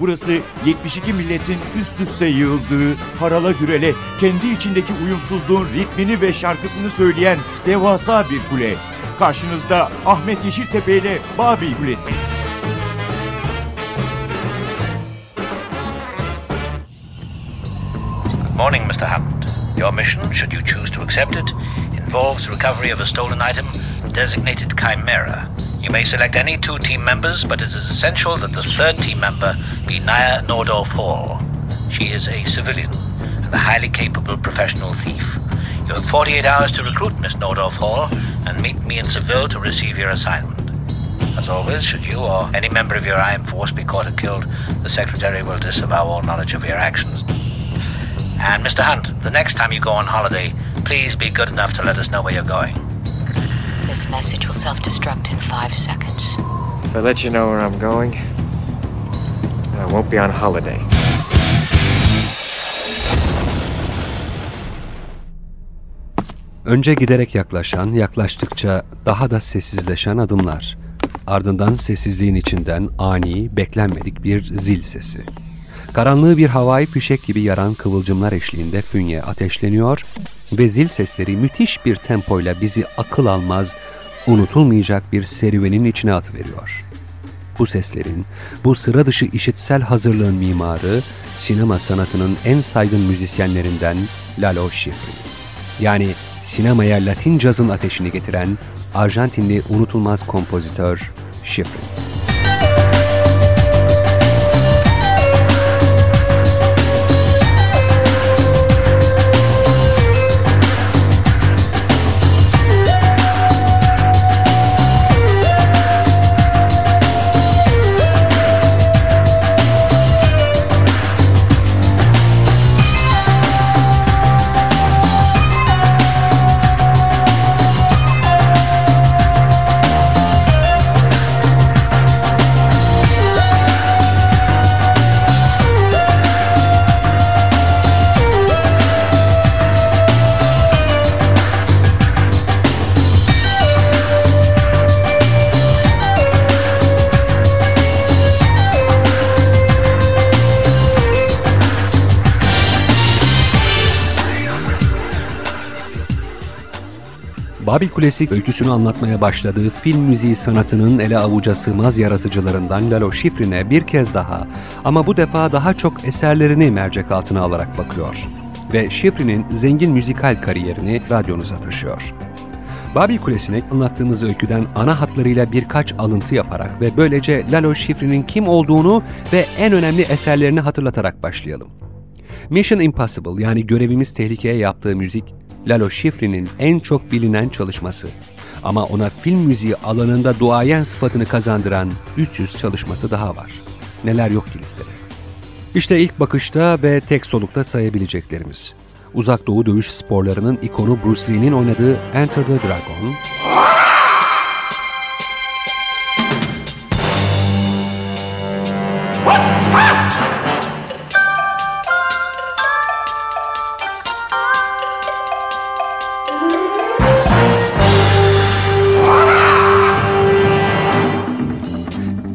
Burası 72 milletin üst üste yığıldığı, harala gürele, kendi içindeki uyumsuzluğun ritmini ve şarkısını söyleyen devasa bir kule. Karşınızda Ahmet Yeşiltepe ile Babil Kulesi. Morning, Mr. Hammond. Your mission, should you choose to accept it, involves recovery of a stolen item designated Chimera. You may select any two team members, but it is essential that the third team member be Naya Nordorf Hall. She is a civilian and a highly capable professional thief. You have 48 hours to recruit Miss Nordorf Hall and meet me in Seville to receive your assignment. As always, should you or any member of your IM force be caught or killed, the Secretary will disavow all knowledge of your actions. And Mr. Hunt, the next time you go on holiday, please be good enough to let us know where you're going. This message will self destruct in five seconds. If I let you know where I'm going, I won't be on holiday. Önce giderek yaklaşan, yaklaştıkça daha da sessizleşen adımlar. Ardından sessizliğin içinden ani, beklenmedik bir zil sesi. Karanlığı bir havai fişek gibi yaran kıvılcımlar eşliğinde fünye ateşleniyor ve zil sesleri müthiş bir tempoyla bizi akıl almaz, unutulmayacak bir serüvenin içine atıveriyor. Bu seslerin, bu sıra dışı işitsel hazırlığın mimarı, sinema sanatının en saygın müzisyenlerinden Lalo Schifrin. Yani sinemaya Latin cazın ateşini getiren Arjantinli unutulmaz kompozitör Schifrin. Babil Kulesi öyküsünü anlatmaya başladığı film müziği sanatının ele avuca sığmaz yaratıcılarından Lalo Schifrin'e bir kez daha ama bu defa daha çok eserlerini mercek altına alarak bakıyor. Ve Schifrin'in zengin müzikal kariyerini radyonuza taşıyor. Babil Kulesi'ne anlattığımız öyküden ana hatlarıyla birkaç alıntı yaparak ve böylece Lalo Schifrin'in kim olduğunu ve en önemli eserlerini hatırlatarak başlayalım. Mission Impossible yani görevimiz tehlikeye yaptığı müzik Lalo Schifrin'in en çok bilinen çalışması. Ama ona film müziği alanında duayen sıfatını kazandıran 300 çalışması daha var. Neler yok ki listede. İşte ilk bakışta ve tek solukta sayabileceklerimiz. Uzak Doğu dövüş sporlarının ikonu Bruce Lee'nin oynadığı Enter the Dragon,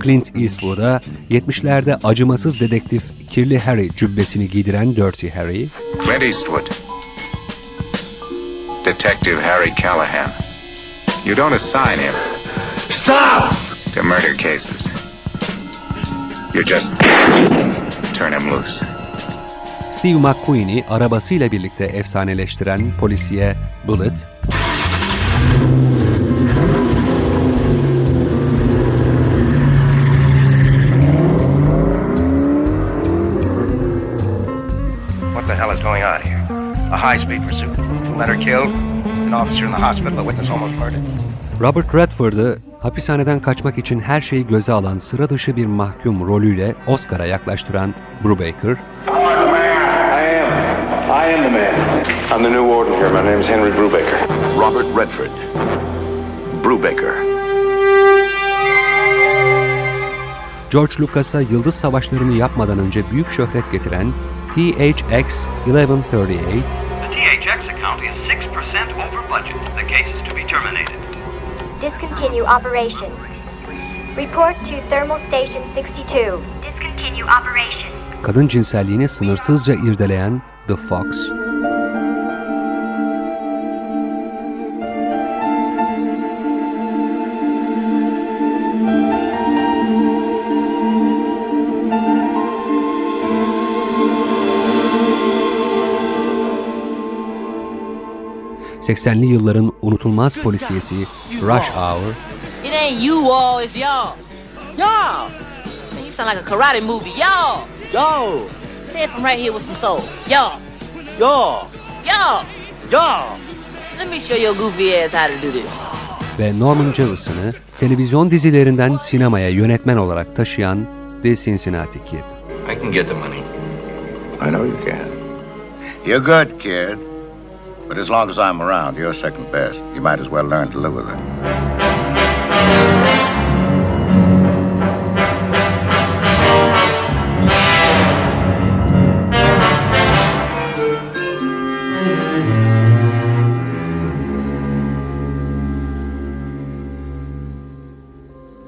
Clint Eastwood'a 70'lerde acımasız dedektif Kirli Harry cübbesini giydiren Dirty Harry, Clint Eastwood. Detective Harry Callahan. You don't assign him. Stop! To murder cases. You just turn him loose. Steve McQueen'i arabasıyla birlikte efsaneleştiren polisiye Bullet, high-speed pursuit. Two men are killed. An officer in the hospital. A witness almost murdered. Robert Redford'ı hapishaneden kaçmak için her şeyi göze alan sıra dışı bir mahkum rolüyle Oscar'a yaklaştıran Brubaker, I am. I am the man. I'm the new warden here. My name's Henry Brubaker. Robert Redford. Brubaker. George Lucas'a Yıldız Savaşları'nı yapmadan önce büyük şöhret getiren THX 1138, The THX account is 6% over budget. The case is to be terminated. Discontinue operation. Report to Thermal Station 62. Discontinue. operation. Kadın cinselliğini sınırsızca irdeleyen The Fox, ...80'li yılların unutulmaz polisiyesi Rush Hour, It ain't you all, it's y'all. Y'all! You sound like a karate movie. Y'all! Yo! Say it from right here with some soul. Y'all! Y'all! Y'all! Y'all! Let me show your goofy ass how to do this. ve Norman Jewison'ı televizyon dizilerinden sinemaya yönetmen olarak taşıyan The Cincinnati Kid. I can get the money. I know you can. You're good, kid. But as long as I'm around, you're second best. You might as well learn to live with it.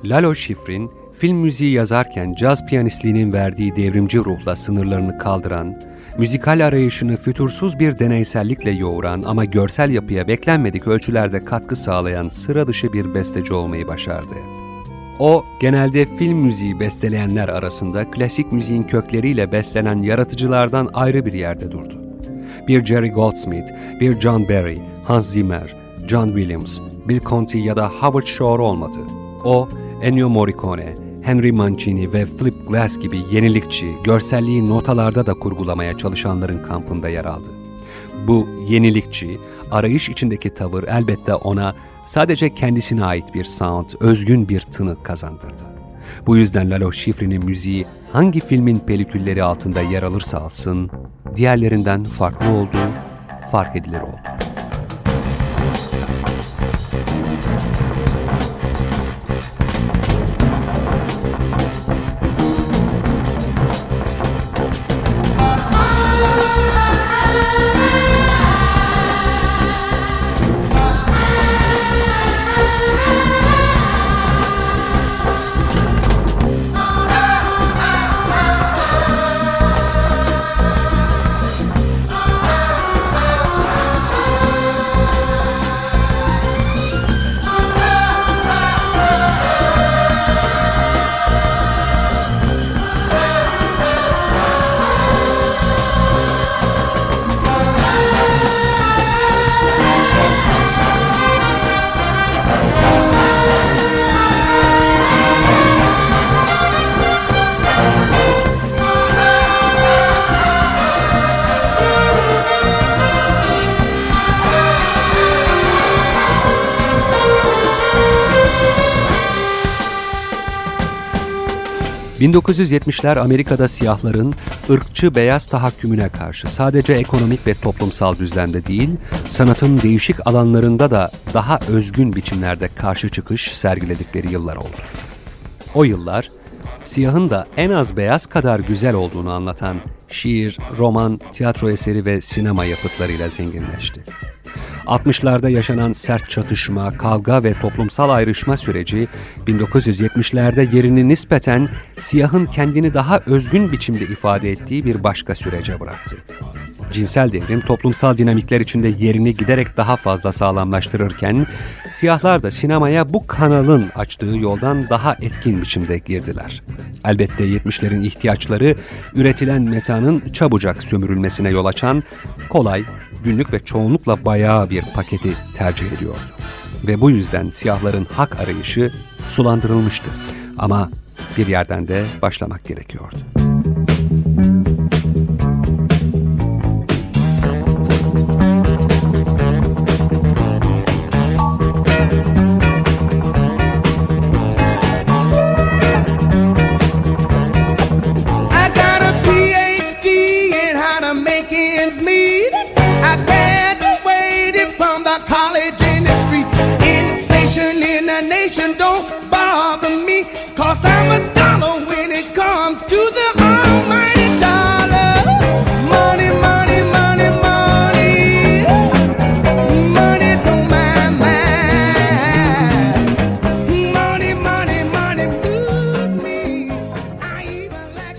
Lalo Schifrin, film müziği yazarken caz piyanistliğinin verdiği devrimci ruhla sınırlarını kaldıran, müzikal arayışını fütursuz bir deneysellikle yoğuran ama görsel yapıya beklenmedik ölçülerde katkı sağlayan sıra dışı bir besteci olmayı başardı. O, genelde film müziği besteleyenler arasında klasik müziğin kökleriyle beslenen yaratıcılardan ayrı bir yerde durdu. Bir Jerry Goldsmith, bir John Barry, Hans Zimmer, John Williams, Bill Conti ya da Howard Shore olmadı. O, Ennio Morricone, Henry Mancini ve Philip Glass gibi yenilikçi, görselliği notalarda da kurgulamaya çalışanların kampında yer aldı. Bu yenilikçi, arayış içindeki tavır elbette ona sadece kendisine ait bir sound, özgün bir tını kazandırdı. Bu yüzden Lalo Schifrin'in müziği hangi filmin pelikülleri altında yer alırsa alsın, diğerlerinden farklı oldu, fark edilir oldu. ...1970'ler Amerika'da siyahların ırkçı beyaz tahakkümüne karşı sadece ekonomik ve toplumsal düzlemde değil, sanatın değişik alanlarında da daha özgün biçimlerde karşı çıkış sergiledikleri yıllar oldu. O yıllar, siyahın da en az beyaz kadar güzel olduğunu anlatan şiir, roman, tiyatro eseri ve sinema yapıtlarıyla zenginleşti. 60'larda yaşanan sert çatışma, kavga ve toplumsal ayrışma süreci 1970'lerde yerini nispeten siyahın kendini daha özgün biçimde ifade ettiği bir başka sürece bıraktı. Cinsel devrim toplumsal dinamikler içinde yerini giderek daha fazla sağlamlaştırırken siyahlar da sinemaya bu kanalın açtığı yoldan daha etkin biçimde girdiler. Elbette 70'lerin ihtiyaçları üretilen metanın çabucak sömürülmesine yol açan kolay, günlük ve çoğunlukla bayağı bir paketi tercih ediyordu. Ve bu yüzden siyahların hak arayışı sulandırılmıştı. Ama bir yerden de başlamak gerekiyordu.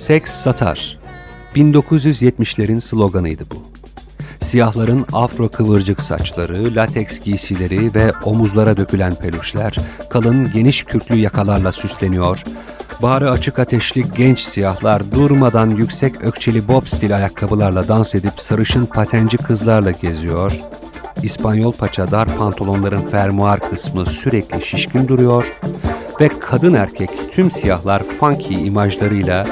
Seks satar. 1970'lerin sloganıydı bu. Siyahların afro kıvırcık saçları, lateks giysileri ve omuzlara dökülen peluşlar kalın geniş kürklü yakalarla süsleniyor. Bağrı açık ateşli genç siyahlar durmadan yüksek ökçeli bob stil ayakkabılarla dans edip sarışın patenci kızlarla geziyor. İspanyol paça dar pantolonların fermuar kısmı sürekli şişkin duruyor ve kadın erkek tüm siyahlar funky imajlarıyla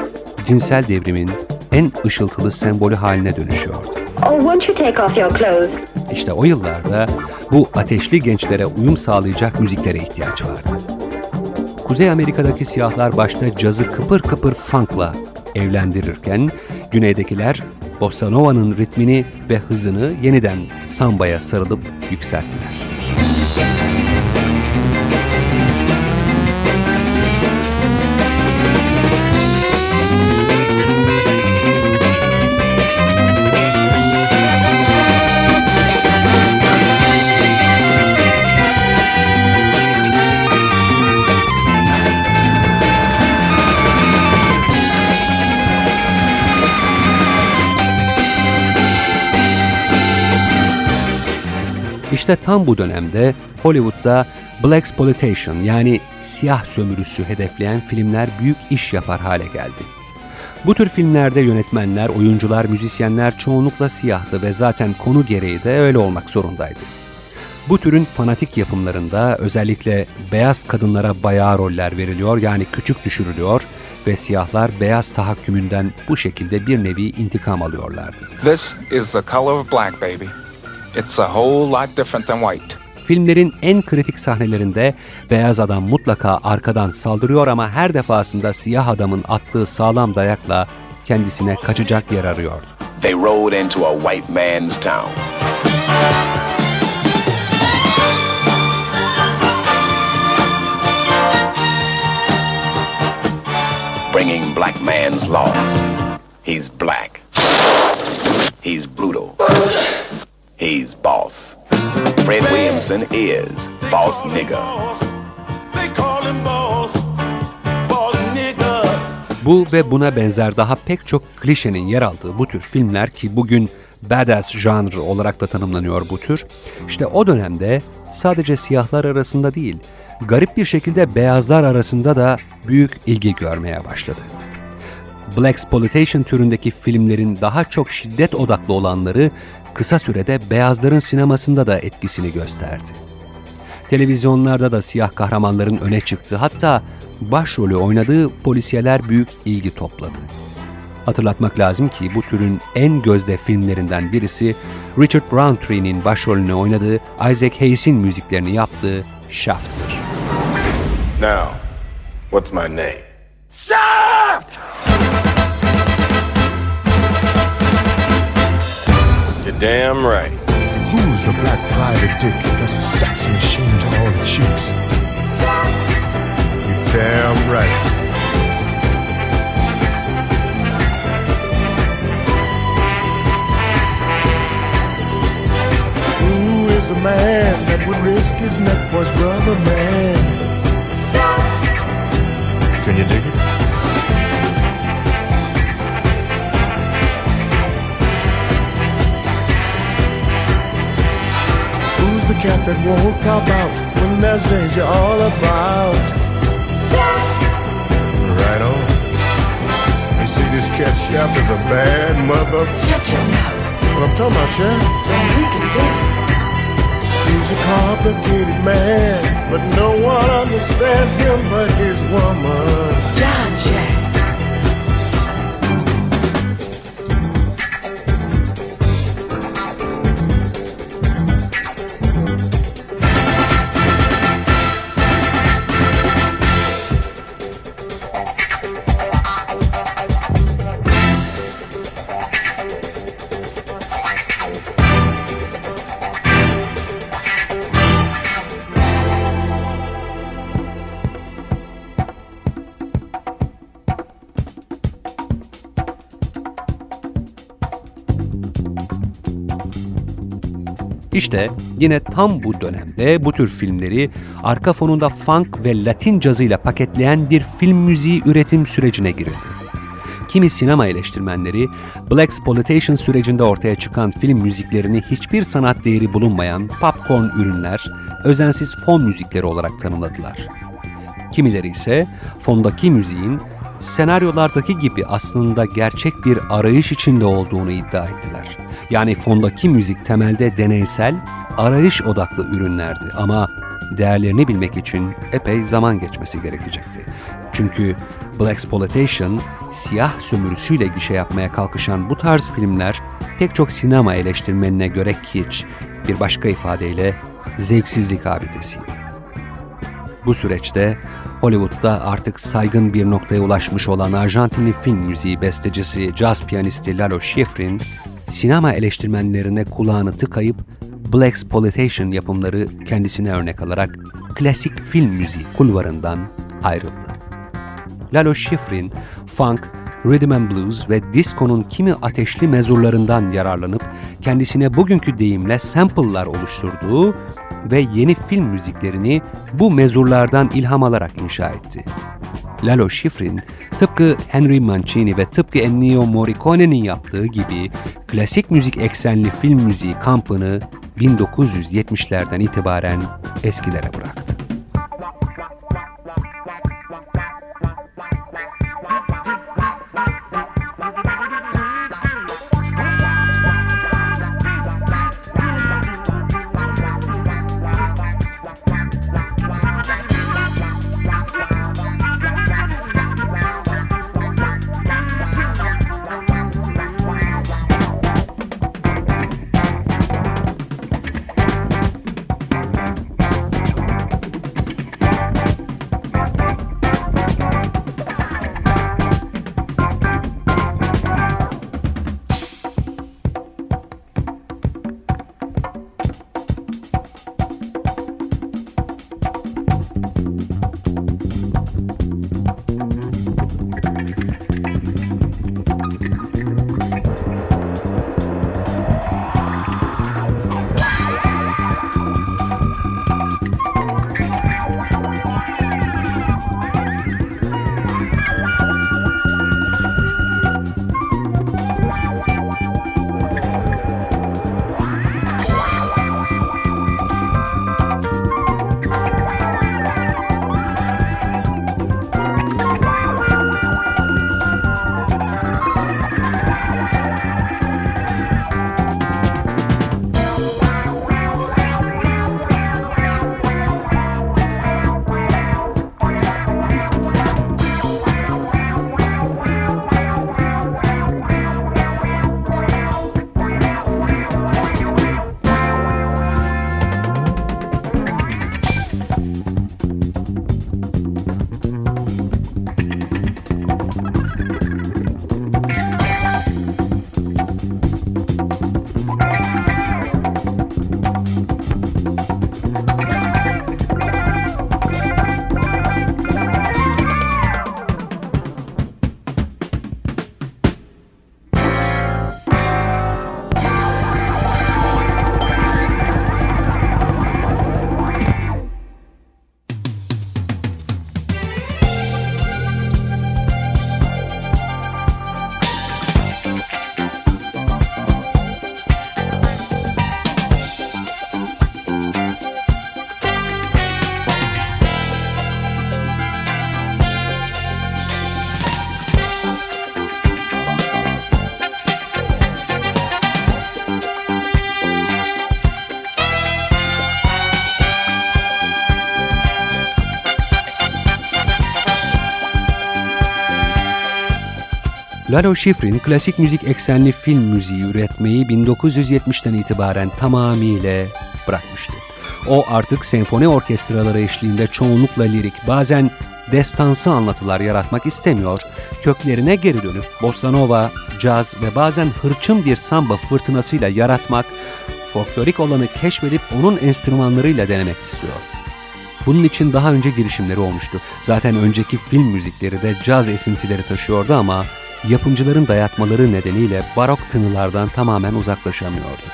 cinsel devrimin en ışıltılı sembolü haline dönüşüyordu. Oh, won't you take off your clothes? İşte o yıllarda bu ateşli gençlere uyum sağlayacak müziklere ihtiyaç vardı. Kuzey Amerika'daki siyahlar başta cazı kıpır kıpır funkla evlendirirken, güneydekiler bossa nova'nın ritmini ve hızını yeniden sambaya sarılıp yükselttiler. İşte tam bu dönemde Hollywood'da Black Exploitation yani siyah sömürüsü hedefleyen filmler büyük iş yapar hale geldi. Bu tür filmlerde yönetmenler, oyuncular, müzisyenler çoğunlukla siyahtı ve zaten konu gereği de öyle olmak zorundaydı. Bu türün fanatik yapımlarında özellikle beyaz kadınlara bayağı roller veriliyor yani küçük düşürülüyor ve siyahlar beyaz tahakkümünden bu şekilde bir nevi intikam alıyorlardı. This is the color of black, baby. It's a whole lot different than white. Filmlerin en kritik sahnelerinde beyaz adam mutlaka arkadan saldırıyor ama her defasında siyah adamın attığı sağlam dayakla kendisine kaçacak yer arıyordu. They rode into a white man's town. Bringing black man's law. He's black. He's brutal. He's boss. Fred Williamson is boss nigger. Bu ve buna benzer daha pek çok klişenin yer aldığı bu tür filmler ki bugün badass janrı olarak da tanımlanıyor bu tür. İşte o dönemde sadece siyahlar arasında değil, garip bir şekilde beyazlar arasında da büyük ilgi görmeye başladı. Black Exploitation türündeki filmlerin daha çok şiddet odaklı olanları kısa sürede beyazların sinemasında da etkisini gösterdi. Televizyonlarda da siyah kahramanların öne çıktığı hatta başrolü oynadığı polisiyeler büyük ilgi topladı. Hatırlatmak lazım ki bu türün en gözde filmlerinden birisi Richard Roundtree'nin başrolünü oynadığı Isaac Hayes'in müziklerini yaptığı Shaft'tır. Now, what's my name? Shaft! You're damn right. Who's the black private dick that's a sex machine to all the chicks? You're damn right. Who is the man that would risk his neck for his brother, man? Can you dig it? Cat that won't cop out when there's danger all about? Right on. You see, this cat chef is a bad mother. Shut your mouth. What I'm talking about, Chef? Then we can do. He's a complicated man, but no one understands him but his woman. John Jack. İşte yine tam bu dönemde bu tür filmleri arka fonunda funk ve latin cazıyla paketleyen bir film müziği üretim sürecine girildi. kimi sinema eleştirmenleri Black Exploitation sürecinde ortaya çıkan film müziklerini hiçbir sanat değeri bulunmayan popcorn ürünler, özensiz fon müzikleri olarak tanımladılar. Kimileri ise fondaki müziğin senaryolardaki gibi aslında gerçek bir arayış içinde olduğunu iddia ettiler. Yani fondaki müzik temelde deneysel, arayış odaklı ürünlerdi ama değerlerini bilmek için epey zaman geçmesi gerekecekti. Çünkü Black Exploitation, siyah sömürüsüyle gişe yapmaya kalkışan bu tarz filmler pek çok sinema eleştirmenine göre kiç, bir başka ifadeyle zevksizlik abidesiydi. Bu süreçte Hollywood'da artık saygın bir noktaya ulaşmış olan Arjantinli film müziği bestecisi, caz piyanisti Lalo Schifrin, sinema eleştirmenlerine kulağını tıkayıp Black Exploitation yapımları kendisine örnek alarak klasik film müziği kulvarından ayrıldı. Lalo Schifrin, funk, rhythm and blues ve disco'nun kimi ateşli mezurlarından yararlanıp kendisine bugünkü deyimle sample'lar oluşturduğu ve yeni film müziklerini bu mezurlardan ilham alarak inşa etti. Lalo Schifrin, tıpkı Henry Mancini ve tıpkı Ennio Morricone'nin yaptığı gibi klasik müzik eksenli film müziği kampını 1970'lerden itibaren eskilere bıraktı. Lalo Schifrin klasik müzik eksenli film müziği üretmeyi 1970'ten itibaren tamamıyla bırakmıştı. O artık senfoni orkestraları eşliğinde çoğunlukla lirik, bazen destansı anlatılar yaratmak istemiyor, köklerine geri dönüp bossa nova, caz ve bazen hırçın bir samba fırtınasıyla yaratmak, folklorik olanı keşfedip onun enstrümanlarıyla denemek istiyor. Bunun için daha önce girişimleri olmuştu. Zaten önceki film müzikleri de caz esintileri taşıyordu ama yapımcıların dayatmaları nedeniyle barok tınılardan tamamen uzaklaşamıyordu.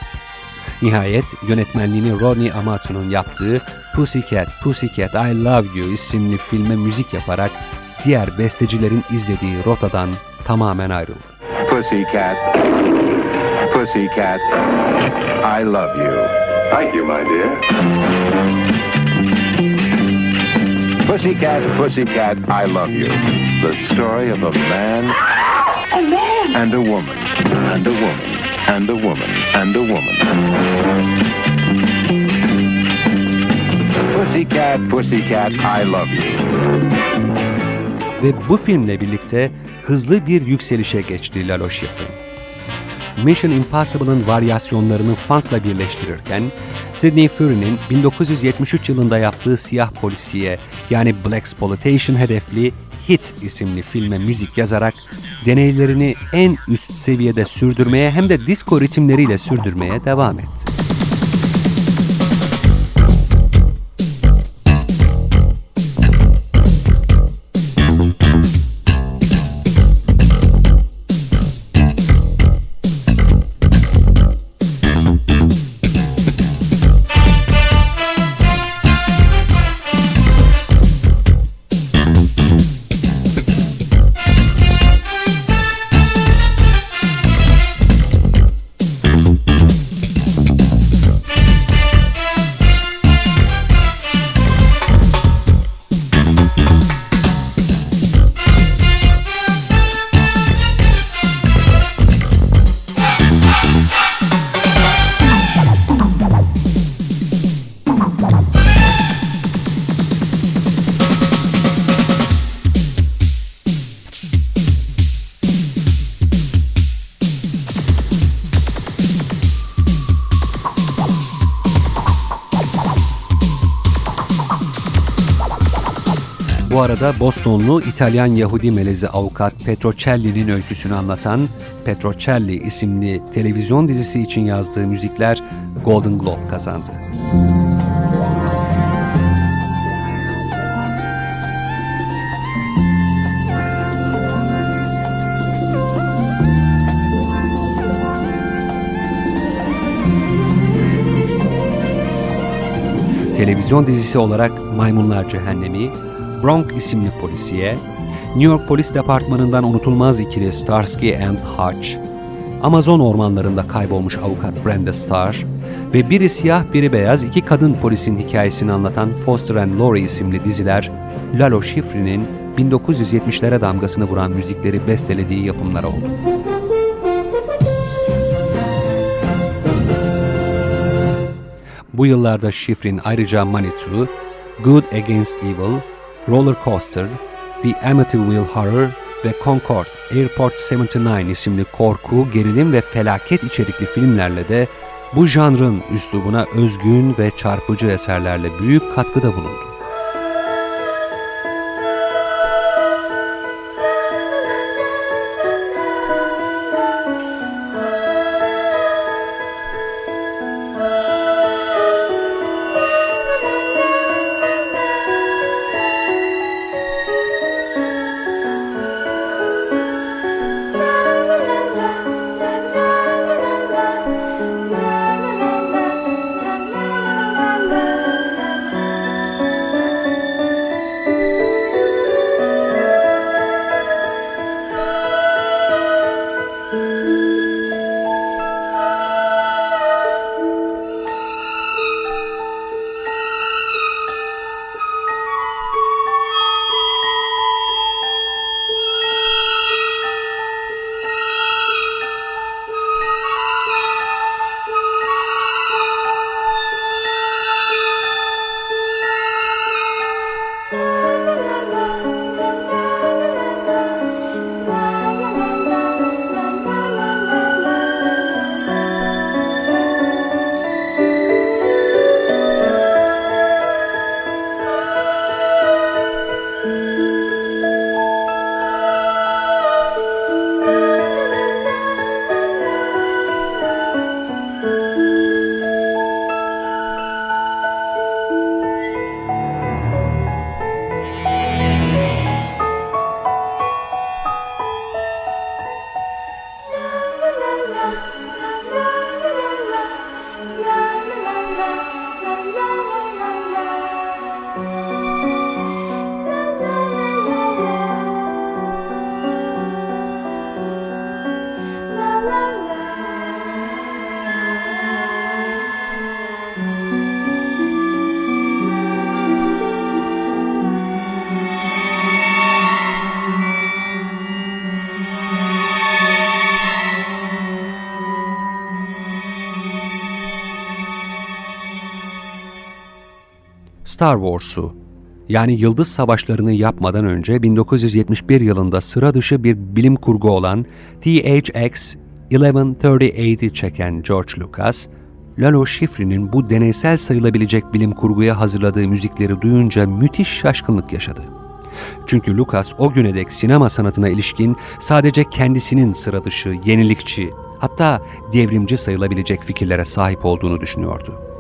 Nihayet yönetmenliğini Rodney Amato'nun yaptığı Pussycat, Pussycat I Love You isimli filme müzik yaparak diğer bestecilerin izlediği rotadan tamamen ayrıldı. Pussycat. Pussycat. I love you. Thank you, my dear. Pussycat, Pussycat, I love you. The story of a man and a woman and a woman and a woman and a woman. Pussycat, Pussycat, I love you. Ve bu filmle birlikte hızlı bir yükselişe geçti Lalo Schifrin. Mission Impossible'ın varyasyonlarını funk'la birleştirirken, Sidney Fury'nin 1973 yılında yaptığı siyah polisiye yani Black Exploitation hedefli Hit isimli filme müzik yazarak deneylerini en üst seviyede sürdürmeye hem de disco ritimleriyle sürdürmeye devam etti. Bostonlu İtalyan Yahudi melezi avukat Petrocelli'nin öyküsünü anlatan Petrocelli isimli televizyon dizisi için yazdığı müzikler Golden Globe kazandı. Televizyon dizisi olarak Maymunlar Cehennemi, Bronk isimli polisiye, New York Polis Departmanı'ndan unutulmaz ikili Starsky and Hutch, Amazon ormanlarında kaybolmuş avukat Brenda Starr ve biri siyah biri beyaz iki kadın polisin hikayesini anlatan Foster and Laurie isimli diziler, Lalo Schifrin'in 1970'lere damgasını vuran müzikleri bestelediği yapımlar oldu. Bu yıllarda Schifrin ayrıca Manitou, Good Against Evil, Roller Coaster, The Amityville Horror ve Concord Airport 79 isimli korku, gerilim ve felaket içerikli filmlerle de bu janrın üslubuna özgün ve çarpıcı eserlerle büyük katkıda bulundu. Star Wars'u yani Yıldız Savaşlarını yapmadan önce 1971 yılında sıra dışı bir bilim kurgu olan THX 1138'i çeken George Lucas, Lalo Schifrin'in bu deneysel sayılabilecek bilim kurguya hazırladığı müzikleri duyunca müthiş şaşkınlık yaşadı. Çünkü Lucas o güne dek sinema sanatına ilişkin sadece kendisinin sıra dışı, yenilikçi, hatta devrimci sayılabilecek fikirlere sahip olduğunu düşünüyordu.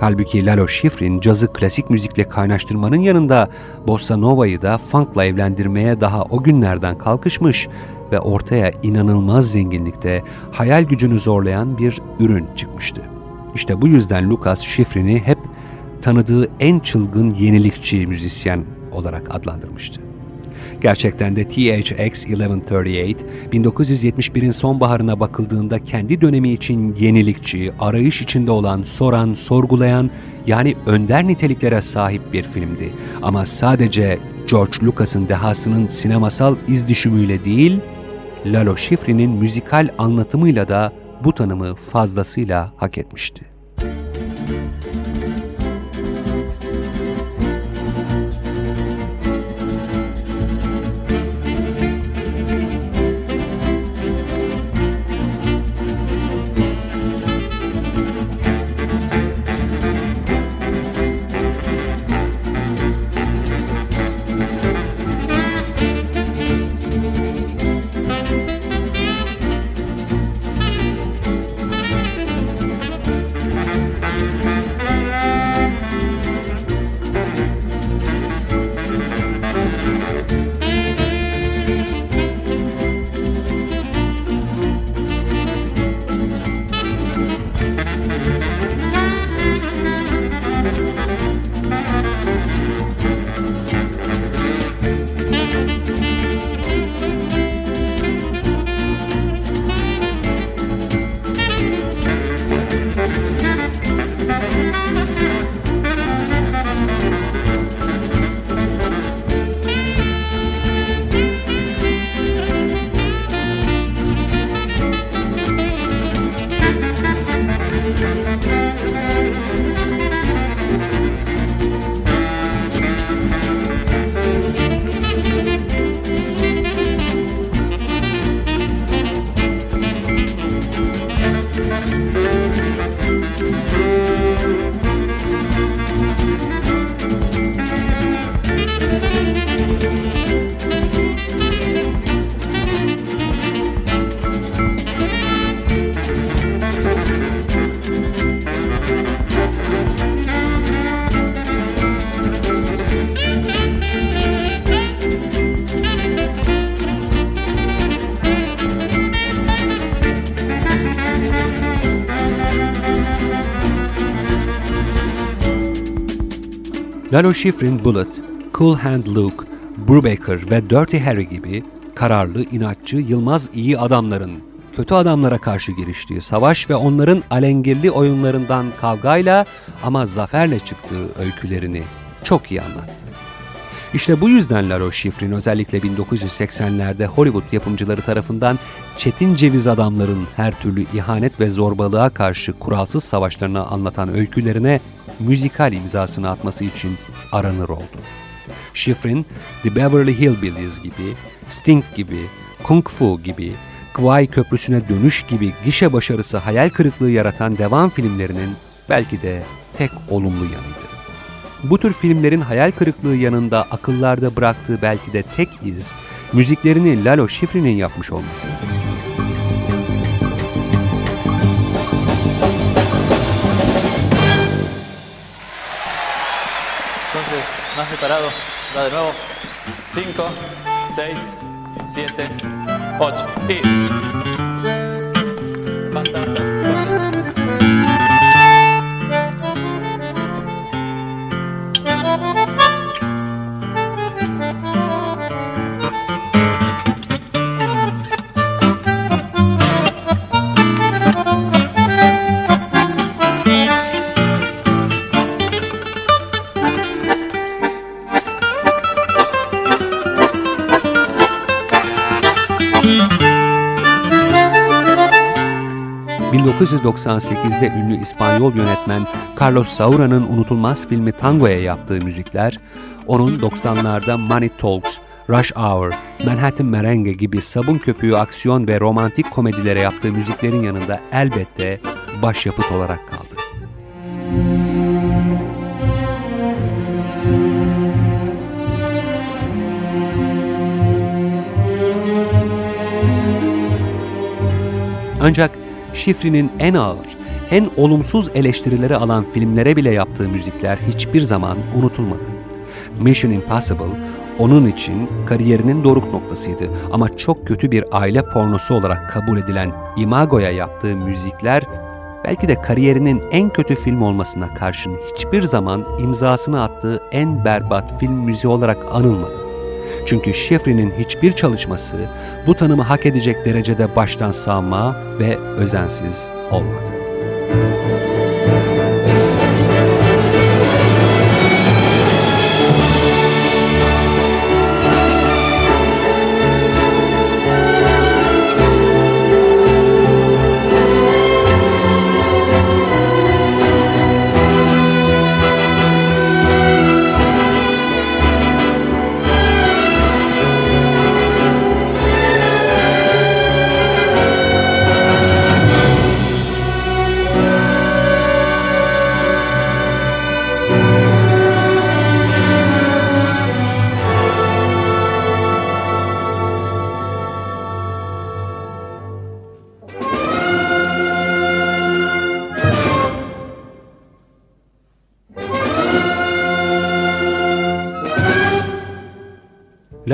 Halbuki Lalo Schifrin cazı klasik müzikle kaynaştırmanın yanında Bossa Nova'yı da funkla evlendirmeye daha o günlerden kalkışmış ve ortaya inanılmaz zenginlikte hayal gücünü zorlayan bir ürün çıkmıştı. İşte bu yüzden Lucas Schifrin'i hep tanıdığı en çılgın yenilikçi müzisyen olarak adlandırmıştı. Gerçekten de THX 1138, 1971'in sonbaharına bakıldığında kendi dönemi için yenilikçi, arayış içinde olan, soran, sorgulayan yani önder niteliklere sahip bir filmdi. Ama sadece George Lucas'ın dehasının sinemasal izdüşümüyle değil, Lalo Schifrin'in müzikal anlatımıyla da bu tanımı fazlasıyla hak etmişti. Lalo Schifrin Bullet, Cool Hand Luke, Brubaker ve Dirty Harry gibi kararlı, inatçı, yılmaz iyi adamların kötü adamlara karşı giriştiği savaş ve onların alengirli oyunlarından kavgayla ama zaferle çıktığı öykülerini çok iyi anlattı. İşte bu yüzden Laro Schifrin özellikle 1980'lerde Hollywood yapımcıları tarafından çetin ceviz adamların her türlü ihanet ve zorbalığa karşı kuralsız savaşlarını anlatan öykülerine müzikal imzasını atması için aranır oldu. Schifrin, The Beverly Hillbillies gibi, Sting gibi, Kung Fu gibi, Kwai Köprüsü'ne dönüş gibi gişe başarısı hayal kırıklığı yaratan devam filmlerinin belki de tek olumlu yanıydı. Bu tür filmlerin hayal kırıklığı yanında akıllarda bıraktığı belki de tek iz, müziklerini Lalo Schifrin'in yapmış olması. Más preparado, va de nuevo. 5, 6, 7, 8 y... 1998'de ünlü İspanyol yönetmen Carlos Saura'nın unutulmaz filmi Tango'ya yaptığı müzikler, onun 90'larda Money Talks, Rush Hour, Manhattan Merengue gibi sabun köpüğü aksiyon ve romantik komedilere yaptığı müziklerin yanında elbette başyapıt olarak kaldı. Ancak Şifri'nin en ağır, en olumsuz eleştirileri alan filmlere bile yaptığı müzikler hiçbir zaman unutulmadı. Mission Impossible onun için kariyerinin doruk noktasıydı ama çok kötü bir aile pornosu olarak kabul edilen Imago'ya yaptığı müzikler belki de kariyerinin en kötü film olmasına karşın hiçbir zaman imzasını attığı en berbat film müziği olarak anılmadı. Çünkü Şefri'nin hiçbir çalışması bu tanımı hak edecek derecede baştan sağma ve özensiz olmadı.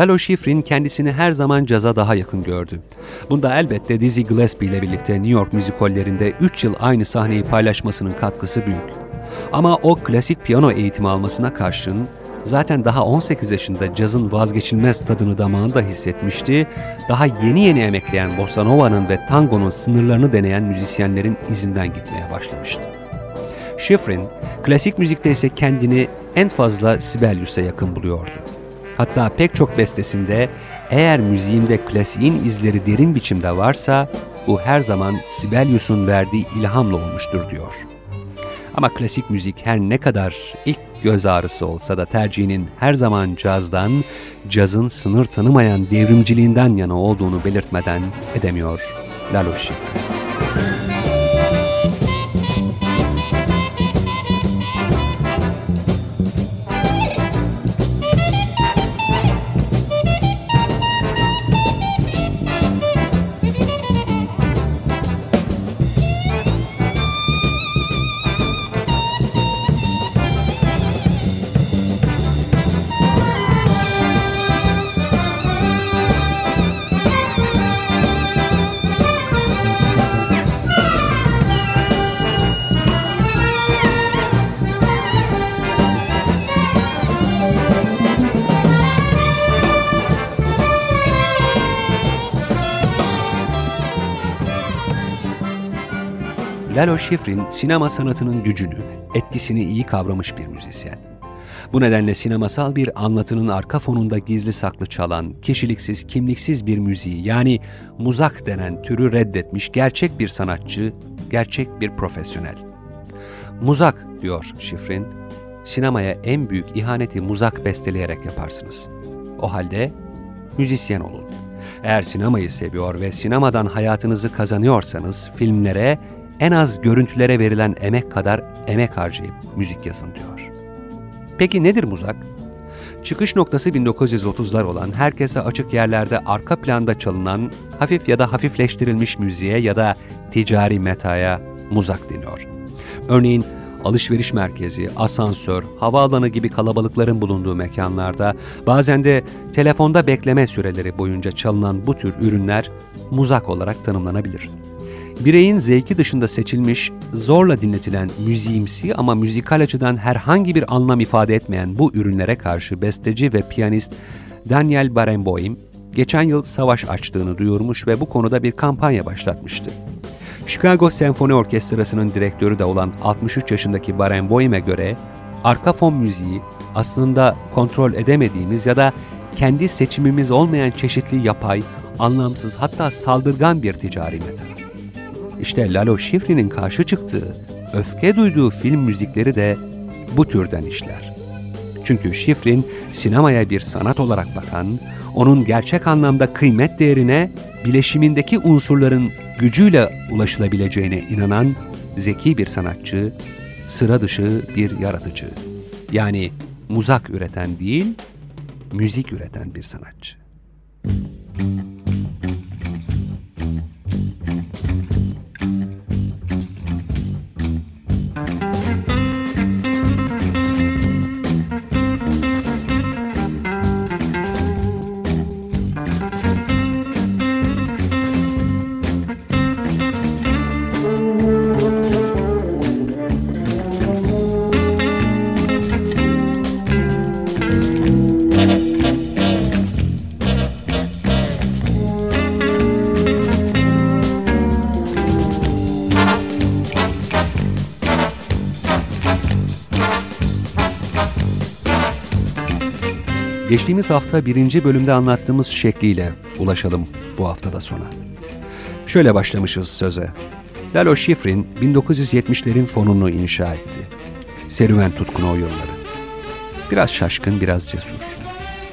Lalo Schifrin kendisini her zaman caza daha yakın gördü. Bunda elbette Dizzy Gillespie ile birlikte New York müzikollerinde 3 yıl aynı sahneyi paylaşmasının katkısı büyük. Ama o klasik piyano eğitimi almasına karşın zaten daha 18 yaşında cazın vazgeçilmez tadını damağında hissetmişti, daha yeni yeni emekleyen bossa nova'nın ve tangonun sınırlarını deneyen müzisyenlerin izinden gitmeye başlamıştı. Schifrin, klasik müzikte ise kendini en fazla Sibelius'a yakın buluyordu. Hatta pek çok bestesinde eğer müziğimde klasiğin izleri derin biçimde varsa bu her zaman Sibelius'un verdiği ilhamla olmuştur diyor. Ama klasik müzik her ne kadar ilk göz ağrısı olsa da tercihinin her zaman cazdan, cazın sınır tanımayan devrimciliğinden yana olduğunu belirtmeden edemiyor Lalo Schifrin. Lalo Schifrin sinema sanatının gücünü, etkisini iyi kavramış bir müzisyen. Bu nedenle sinemasal bir anlatının arka fonunda gizli saklı çalan, kişiliksiz, kimliksiz bir müziği yani muzak denen türü reddetmiş gerçek bir sanatçı, gerçek bir profesyonel. Muzak diyor Schifrin, sinemaya en büyük ihaneti muzak besteleyerek yaparsınız. O halde müzisyen olun. Eğer sinemayı seviyor ve sinemadan hayatınızı kazanıyorsanız filmlere en az görüntülere verilen emek kadar emek harcayıp müzik yazın diyor. Peki nedir muzak? Çıkış noktası 1930'lar olan herkese açık yerlerde arka planda çalınan hafif ya da hafifleştirilmiş müziğe ya da ticari metaya muzak deniyor. Örneğin alışveriş merkezi, asansör, havaalanı gibi kalabalıkların bulunduğu mekanlarda bazen de telefonda bekleme süreleri boyunca çalınan bu tür ürünler muzak olarak tanımlanabilir bireyin zevki dışında seçilmiş, zorla dinletilen müziğimsi ama müzikal açıdan herhangi bir anlam ifade etmeyen bu ürünlere karşı besteci ve piyanist Daniel Barenboim, geçen yıl savaş açtığını duyurmuş ve bu konuda bir kampanya başlatmıştı. Chicago Senfoni Orkestrası'nın direktörü de olan 63 yaşındaki Barenboim'e göre, arka fon müziği aslında kontrol edemediğimiz ya da kendi seçimimiz olmayan çeşitli yapay, anlamsız hatta saldırgan bir ticari metal. İşte Lalo Schifrin'in karşı çıktığı, öfke duyduğu film müzikleri de bu türden işler. Çünkü Schifrin sinemaya bir sanat olarak bakan, onun gerçek anlamda kıymet değerine bileşimindeki unsurların gücüyle ulaşılabileceğine inanan zeki bir sanatçı, sıra dışı bir yaratıcı. Yani muzak üreten değil, müzik üreten bir sanatçı. Geçtiğimiz hafta birinci bölümde anlattığımız şekliyle ulaşalım bu haftada sona. Şöyle başlamışız söze. Lalo Schifrin 1970'lerin fonunu inşa etti. Serüven tutkunu o yılları. Biraz şaşkın, biraz cesur.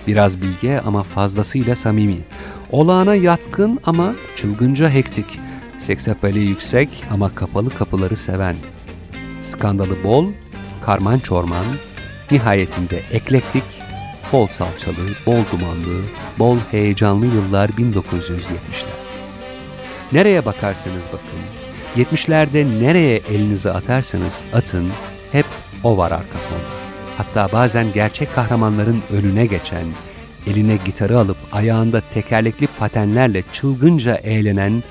Biraz bilge ama fazlasıyla samimi. Olağana yatkın ama çılgınca hektik. Seksapeli yüksek ama kapalı kapıları seven. Skandalı bol, karman çorman, nihayetinde eklektik, bol salçalı, bol dumanlı, bol heyecanlı yıllar 1970'ler. Nereye bakarsanız bakın, 70'lerde nereye elinizi atarsanız atın, hep o var arka fonda. Hatta bazen gerçek kahramanların önüne geçen, eline gitarı alıp ayağında tekerlekli patenlerle çılgınca eğlenen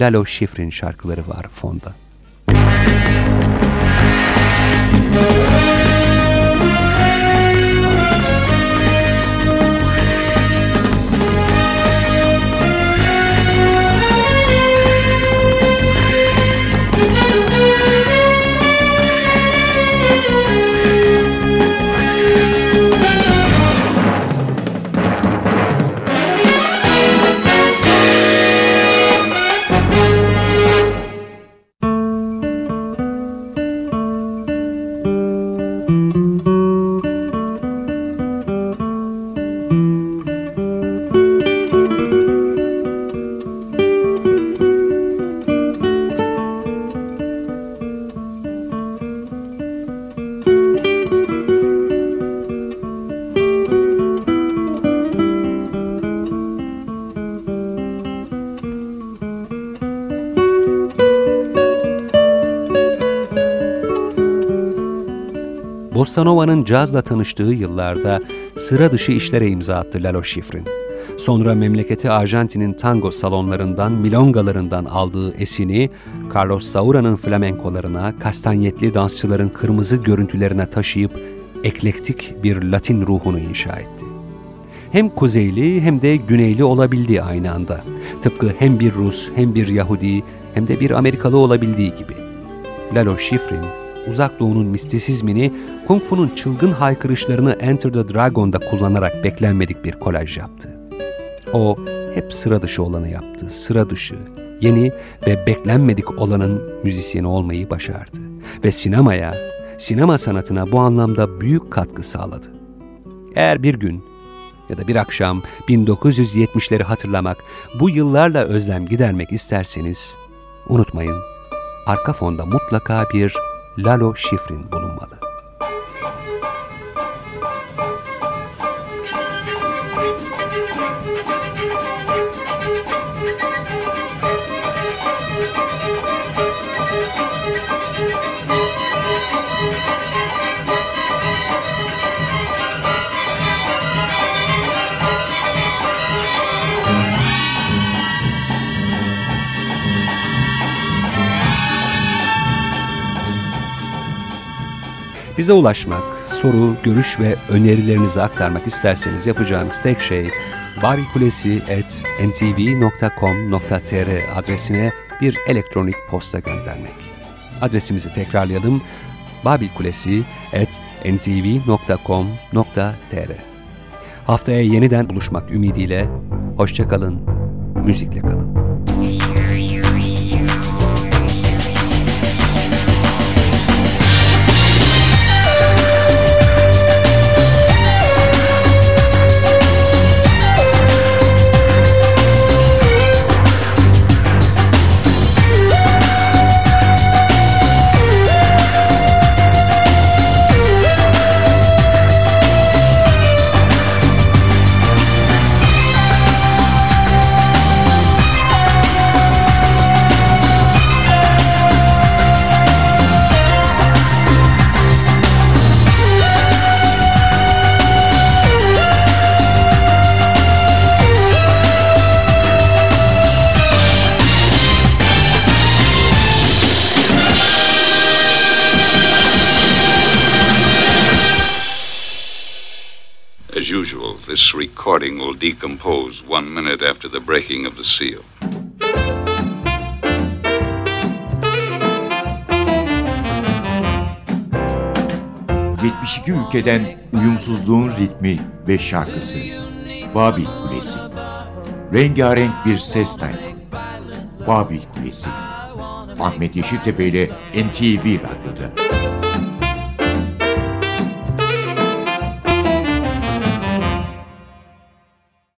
Lalo Schifrin şarkıları var fonda. Bossa Nova'nın cazla tanıştığı yıllarda sıra dışı işlere imza attı Lalo Schifrin. Sonra memleketi Arjantin'in tango salonlarından, milongalarından aldığı esini Carlos Saura'nın flamenkolarına, kastanyetli dansçıların kırmızı görüntülerine taşıyıp eklektik bir Latin ruhunu inşa etti. Hem kuzeyli hem de güneyli olabildi aynı anda. Tıpkı hem bir Rus hem bir Yahudi hem de bir Amerikalı olabildiği gibi. Lalo Schifrin Uzak Doğu'nun mistisizmini Kung Fu'nun çılgın haykırışlarını Enter the Dragon'da kullanarak beklenmedik bir kolaj yaptı. O hep sıra dışı olanı yaptı, sıra dışı, yeni ve beklenmedik olanın müzisyeni olmayı başardı. Ve sinemaya, sinema sanatına bu anlamda büyük katkı sağladı. Eğer bir gün ya da bir akşam 1970'leri hatırlamak, bu yıllarla özlem gidermek isterseniz, unutmayın, arka fonda mutlaka bir Lalo Schifrin. Bize ulaşmak, soru, görüş ve önerilerinizi aktarmak isterseniz yapacağınız tek şey babikulesi.ntv.com.tr adresine bir elektronik posta göndermek. Adresimizi tekrarlayalım. babilkulesi.ntv.com.tr Haftaya yeniden buluşmak ümidiyle hoşçakalın, müzikle kalın. Decompose one minute after the breaking of the seal. ...72 ülkeden uyumsuzluğun ritmi ve şarkısı. Babil Kulesi. Rengarenk bir ses tayfı. Babil Kulesi. Ahmet Yeşiltepe ile NTV Radyo'da.